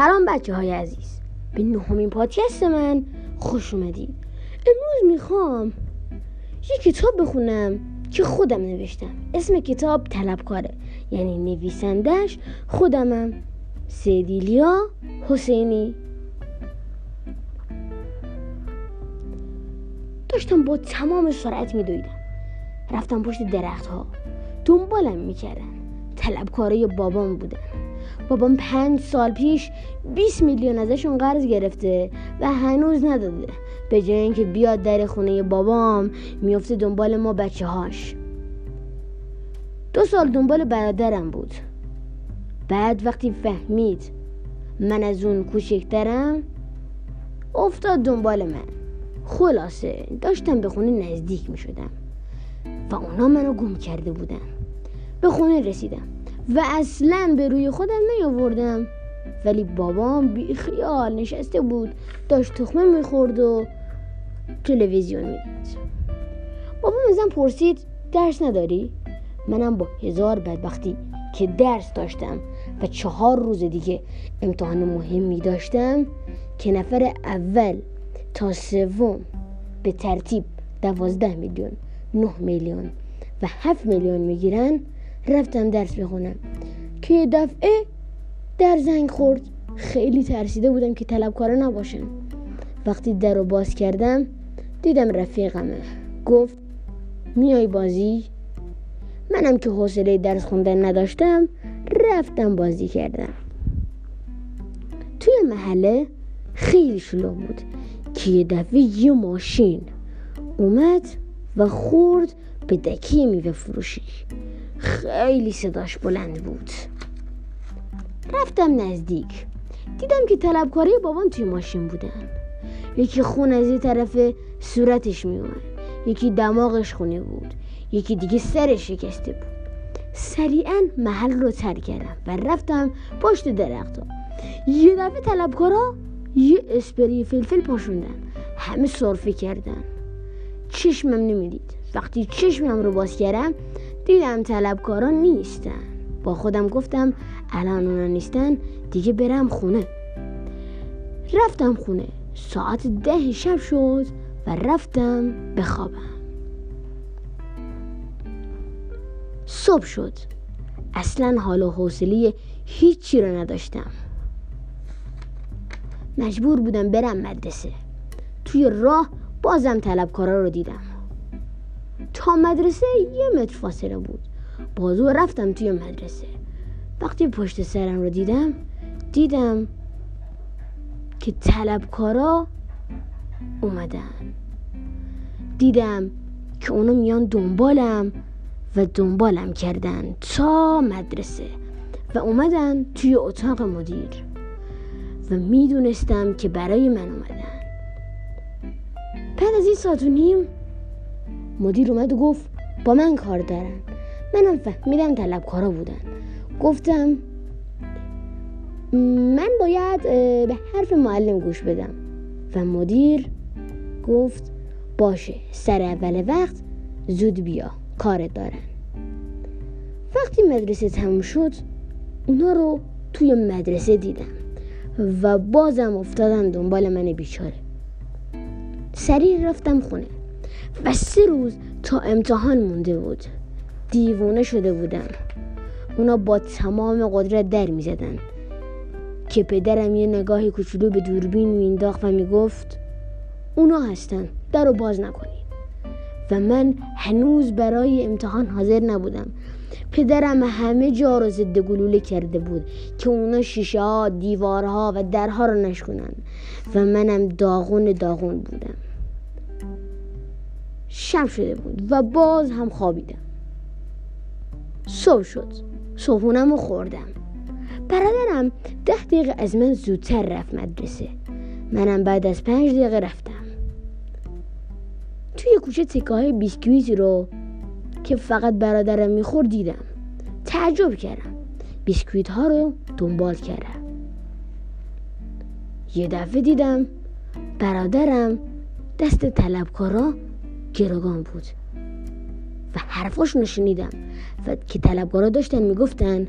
سلام بچه های عزیز. به نهمین پادکست من خوش اومدید امروز می‌خوام یه کتاب بخونم که خودم نوشتم. اسم کتاب طلبکاره. یعنی نویسندش خودمم. سیدیلیا حسینی. داشتم با تمام سرعت میدویدم. رفتم پشت درخت ها دنبالم می‌کردن. طلبکاره بابام بودن. بابام پنج سال پیش 20 میلیون ازشون قرض گرفته و هنوز نداده. به جای اینکه بیاد در خونه بابام میفته دنبال ما بچه هاش دو سال دنبال برادرم بود. بعد وقتی فهمید من از اون کوچکترم افتاد دنبال من. خلاصه داشتم به خونه نزدیک می شدم و اونا منو گم کرده بودن. به خونه رسیدم. و اصلا به روی خودم نیاوردم ولی بابام بی خیال نشسته بود داشت تخمه می‌خورد و تلویزیون می‌دید بابام ازم پرسید درس نداری؟ منم با هزار بدبختی که درس داشتم و چهار روز دیگه امتحان مهمی داشتم که نفر اول تا سوم به ترتیب دوازده میلیون نه میلیون و هفت میلیون می‌گیرن رفتم درس بخونم. که یه دفعه در زنگ خورد. خیلی ترسیده بودم که طلبکاره نباشم وقتی در رو باز کردم دیدم رفیقمه. گفت میای بازی؟ منم که حوصله درس خوندن نداشتم رفتم بازی کردم. توی محله خیلی شلوغ بود. که یه دفعه یه ماشین اومد و خورد به دکی میوه فروشی. خیلی صداش بلند بود. رفتم نزدیک. دیدم که طلبکاری بابام توی ماشین بودن. یکی خون از یه طرف صورتش میومد یکی دماغش خونه بود. یکی دیگه سرش شکسته بود. سریعا محل رو ترک کردم و رفتم پشت درخت. یه دفعه طلبکارا یه اسپری فلفل پاشوندن. همه صرفه کردن. چشمم نمی‌دید. وقتی چشمم رو باز کردم دیدم طلبکارا نیستن. با خودم گفتم الان اونا نیستن دیگه برم خونه. رفتم خونه. ساعت ده شب شد و رفتم بخوابم. صبح شد. اصلا حال و حوصله هیچی رو نداشتم. مجبور بودم برم مدرسه. توی راه بازم طلبکارا رو دیدم. تا مدرسه یه متر فاصله بود. بازو رفتم توی مدرسه. وقتی پشت سرم رو دیدم دیدم که طلبکارا اومدن. دیدم که اونا میان دنبالم و دنبالم کردن تا مدرسه و اومدن توی اتاق مدیر و می‌دونستم که برای من اومدن. بعد از این ساعت نیم مدیر اومد و گفت با من کار دارن. منم فهمیدم طلبکارا بودن. گفتم من باید به حرف معلم گوش بدم. و مدیر گفت باشه سر اول وقت زود بیا کارت دارن. وقتی مدرسه تموم شد اونا رو توی مدرسه دیدم و بازم افتادن دنبال من بیچاره. سریع رفتم خونه. و سه روز تا امتحان مونده بود. دیوونه شده بودم. اونا با تمام قدرت در می زدن که پدرم یه نگاهی کوچولو به دوربین مینداخت و می‌گفت اونا هستن در رو باز نکنید و من هنوز برای امتحان حاضر نبودم. پدرم همه جا رو ضد گلوله کرده بود که اونا شیشه ها دیوارها و درها رو نشکنن و منم داغون داغون بودم. شب شده بود و باز هم خوابیدم. صبح شد. صبحونم رو خوردم. برادرم ده دقیقه از من زودتر رفت مدرسه. منم بعد از پنج دقیقه رفتم. توی کوچه تکه های بیسکویت رو که فقط برادرم می‌خورد دیدم. تعجب کردم. بیسکویت ها رو دنبال کردم. یه دفعه دیدم برادرم دست طلبکارا گروگان بود. و حرفاش نشنیدم. و که طلبکارا داشتن می‌گفتن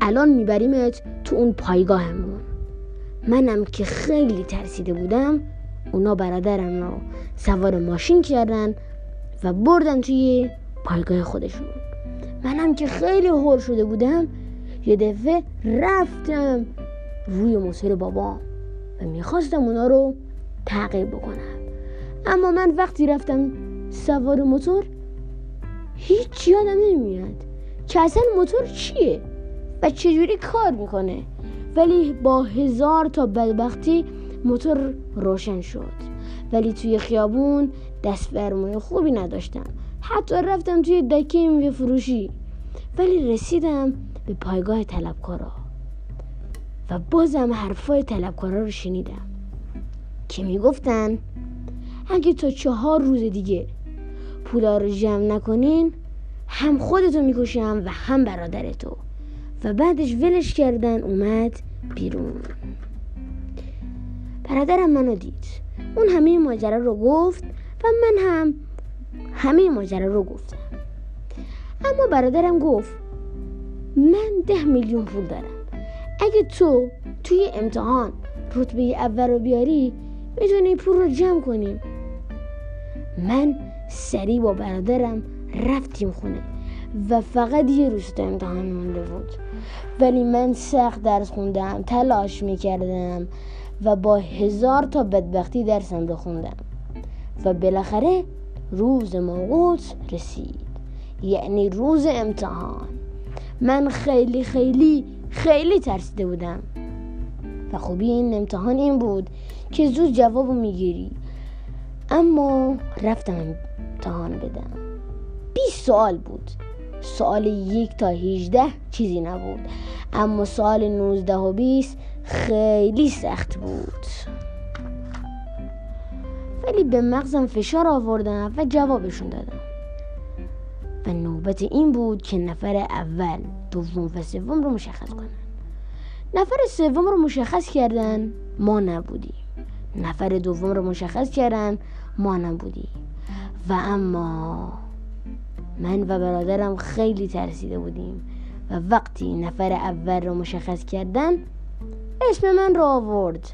الان میبریمت تو اون پایگاهمون. منم که خیلی ترسیده بودم اونا برادرم رو سوار ماشین کردن و بردن توی پایگاه خودشون. منم که خیلی هول شده بودم یه دفعه رفتم روی موتور بابام و می‌خواستم اونا رو تعقیب بکنم. اما من وقتی رفتم سوار موتور هیچ یادم نمیاد که اصلا موتور چیه و چجوری کار می‌کنه. ولی با هزار تا بدبختی موتور روشن شد. ولی توی خیابون دست فرمای خوبی نداشتم. حتی رفتم توی دکه میوه فروشی. ولی رسیدم به پایگاه طلبکارا. و بازم حرفای طلبکارا رو شنیدم. که می‌گفتن اگه تا چهار روز دیگه پولا رو جمع نکنین هم خودتو می‌کشم و هم برادرتو. و بعدش ولش کردن اومد بیرون. برادرم منو دید. اون همه ماجرا رو گفت و من هم همه ماجرا رو گفتم. اما برادرم گفت من ده میلیون پول دارم. اگه تو توی امتحان رتبه اول رو بیاری می‌تونی پول رو جمع کنیم من سریع با برادرم رفتیم خونه و فقط یه روز تا امتحان مونده بود. ولی من سخت درس خوندم تلاش می‌کردم و با هزار تا بدبختی درسم رو خوندم. و بالاخره روز موقوت رسید. یعنی روز امتحان. من خیلی خیلی خیلی ترسیده بودم. و خوبی این امتحان این بود که زود جواب می‌گیری. اما رفتم امتحان بدم. 20 سوال بود. سوال یک تا 18 چیزی نبود. اما سال 19 و 20 خیلی سخت بود. ولی به مغزم فشار آوردم و جوابشون دادم. و نوبت این بود که نفر اول دوم و سوم رو مشخص کنن. نفر سوم رو مشخص کردن ما نبودیم. نفر دوم رو مشخص کردن ما نبودیم و اما من و برادرم خیلی ترسیده بودیم و وقتی نفر اول رو مشخص کردن اسم من رو آورد.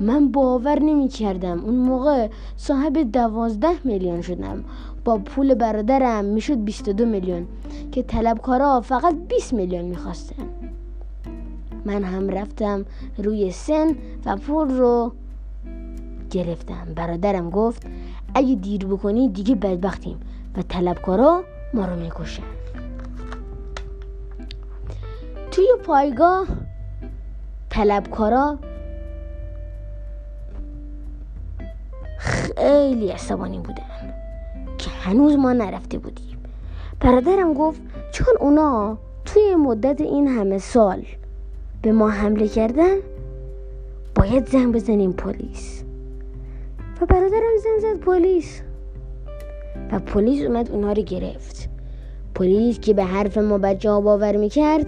من باور نمی کردم اون موقع صاحب دوازده میلیون شدم. با پول برادرم می‌شد 22 میلیون که طلبکارا فقط 20 میلیون می‌خواستن. من هم رفتم روی سن و پول رو گرفتم. برادرم گفت اگه دیر بکنی دیگه بدبختیم و طلبکارا ما رو می‌کشن. توی پایگاه طلبکارا خیلی عصبانی بودن که هنوز ما نرفته بودیم. برادرم گفت چون اونا توی مدت این همه سال به ما حمله کردن باید زنگ بزنیم پلیس. برادرم زنگ زد پلیس. و پلیس اومد اونا رو گرفت. پلیس که به حرف ما بچه ها باور می‌کرد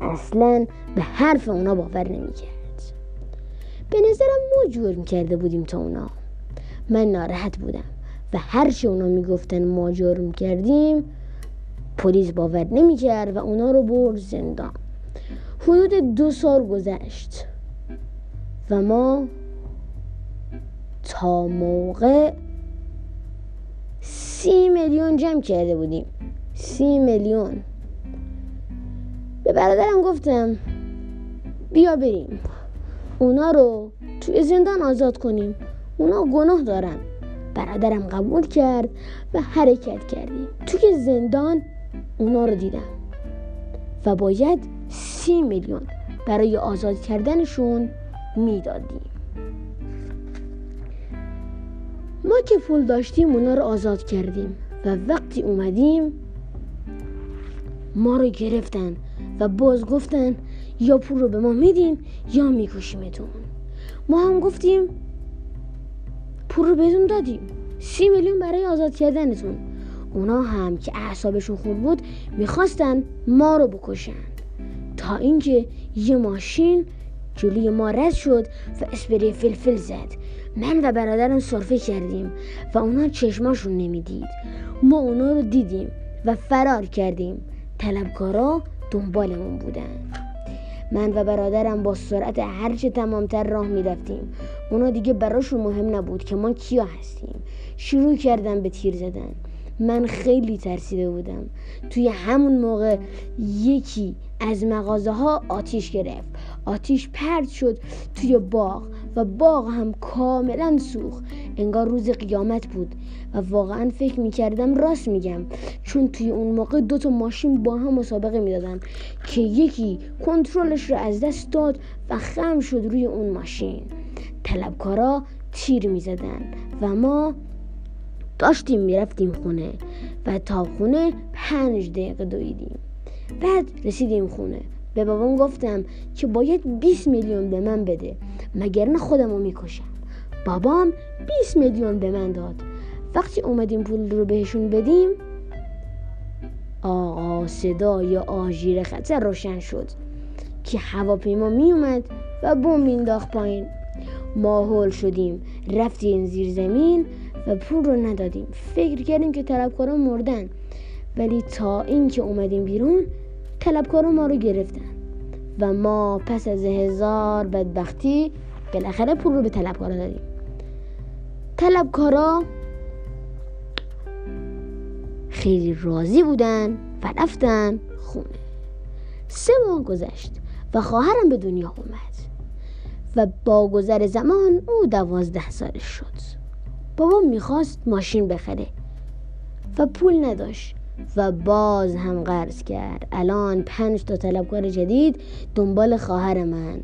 اصلا به حرف اونا باور نمی‌کرد. به نظرم ما جرم کرده بودیم تا اونا. من ناراحت بودم و هر چی اونا می‌گفتن ما جرم کردیم پلیس باور نمی‌کرد و اونا رو برد زندان. حدود دو سال گذشت و ما تا موقع سی میلیون جمع کرده بودیم. سی میلیون. به برادرم گفتم بیا بریم. اونا رو توی زندان آزاد کنیم. اونا گناه دارن. برادرم قبول کرد و حرکت کردیم. توی زندان اونا رو دیدم. و باید سی میلیون برای آزاد کردنشون می‌دادیم. ما که پول داشتیم اونا رو آزاد کردیم و وقتی اومدیم ما رو گرفتن و باز گفتن یا پول رو به ما میدین یا میکشیمتون. ما هم گفتیم پول رو بهتون دادیم. سی میلیون برای آزاد کردنتون. اونا هم که اعصابشون خوب بود می‌خواستن ما رو بکشن. تا اینکه یه ماشین جلوی ما رد شد و اسپری فلفل زد. من و برادرم صرفه کردیم و اونا چشماشون نمی‌دید. ما اونا رو دیدیم و فرار کردیم. طلبکارا دنبالمون بودن. من و برادرم با سرعت هرچه تمامتر راه می‌رفتیم. اونا دیگه براشون مهم نبود که ما کیا هستیم. شروع کردم به تیر زدن. من خیلی ترسیده بودم. توی همون موقع یکی از مغازه ها آتیش گرفت. آتیش پرد شد توی باغ و باغ هم کاملا سوخ انگار روز قیامت بود و واقعا فکر می‌کردم راست میگم چون توی اون موقع دو تا ماشین با هم مسابقه می‌دادن که یکی کنترلش رو از دست داد و خم شد روی اون ماشین. طلبکارا تیر می‌زدن و ما داشتیم می‌رفتیم خونه و تا خونه پنج دقیقه دویدیم. بعد رسیدیم خونه. به بابام گفتم که باید 20 میلیون به من بده مگر خودم رو می‌کشم. بابام 20 میلیون به من داد. وقتی اومدیم پول رو بهشون بدیم آقا صدای آژیر خطر روشن شد که هواپیما می اومد و بوم مینداخت پایین. ما هول شدیم رفتیم زیر زمین و پول رو ندادیم. فکر کردیم که طلبکاران مردن. ولی تا اینکه اومدیم بیرون طلبکاران ما رو گرفتن. و ما پس از هزار بدبختی بالاخره پول رو به طلبکارا دادیم. طلبکارا خیلی راضی بودن و رفتن خونه. سه ماه گذشت و خواهرم به دنیا اومد و با گذر زمان او دوازده سالش شد. بابا می‌خواست ماشین بخره و پول نداشت. و باز هم قرض کرد. الان پنج تا طلبکار جدید دنبال خواهر من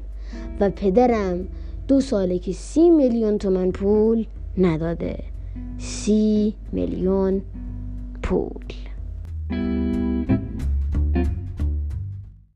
و پدرم دو ساله که سی میلیون تومن پول نداده. سی میلیون پول.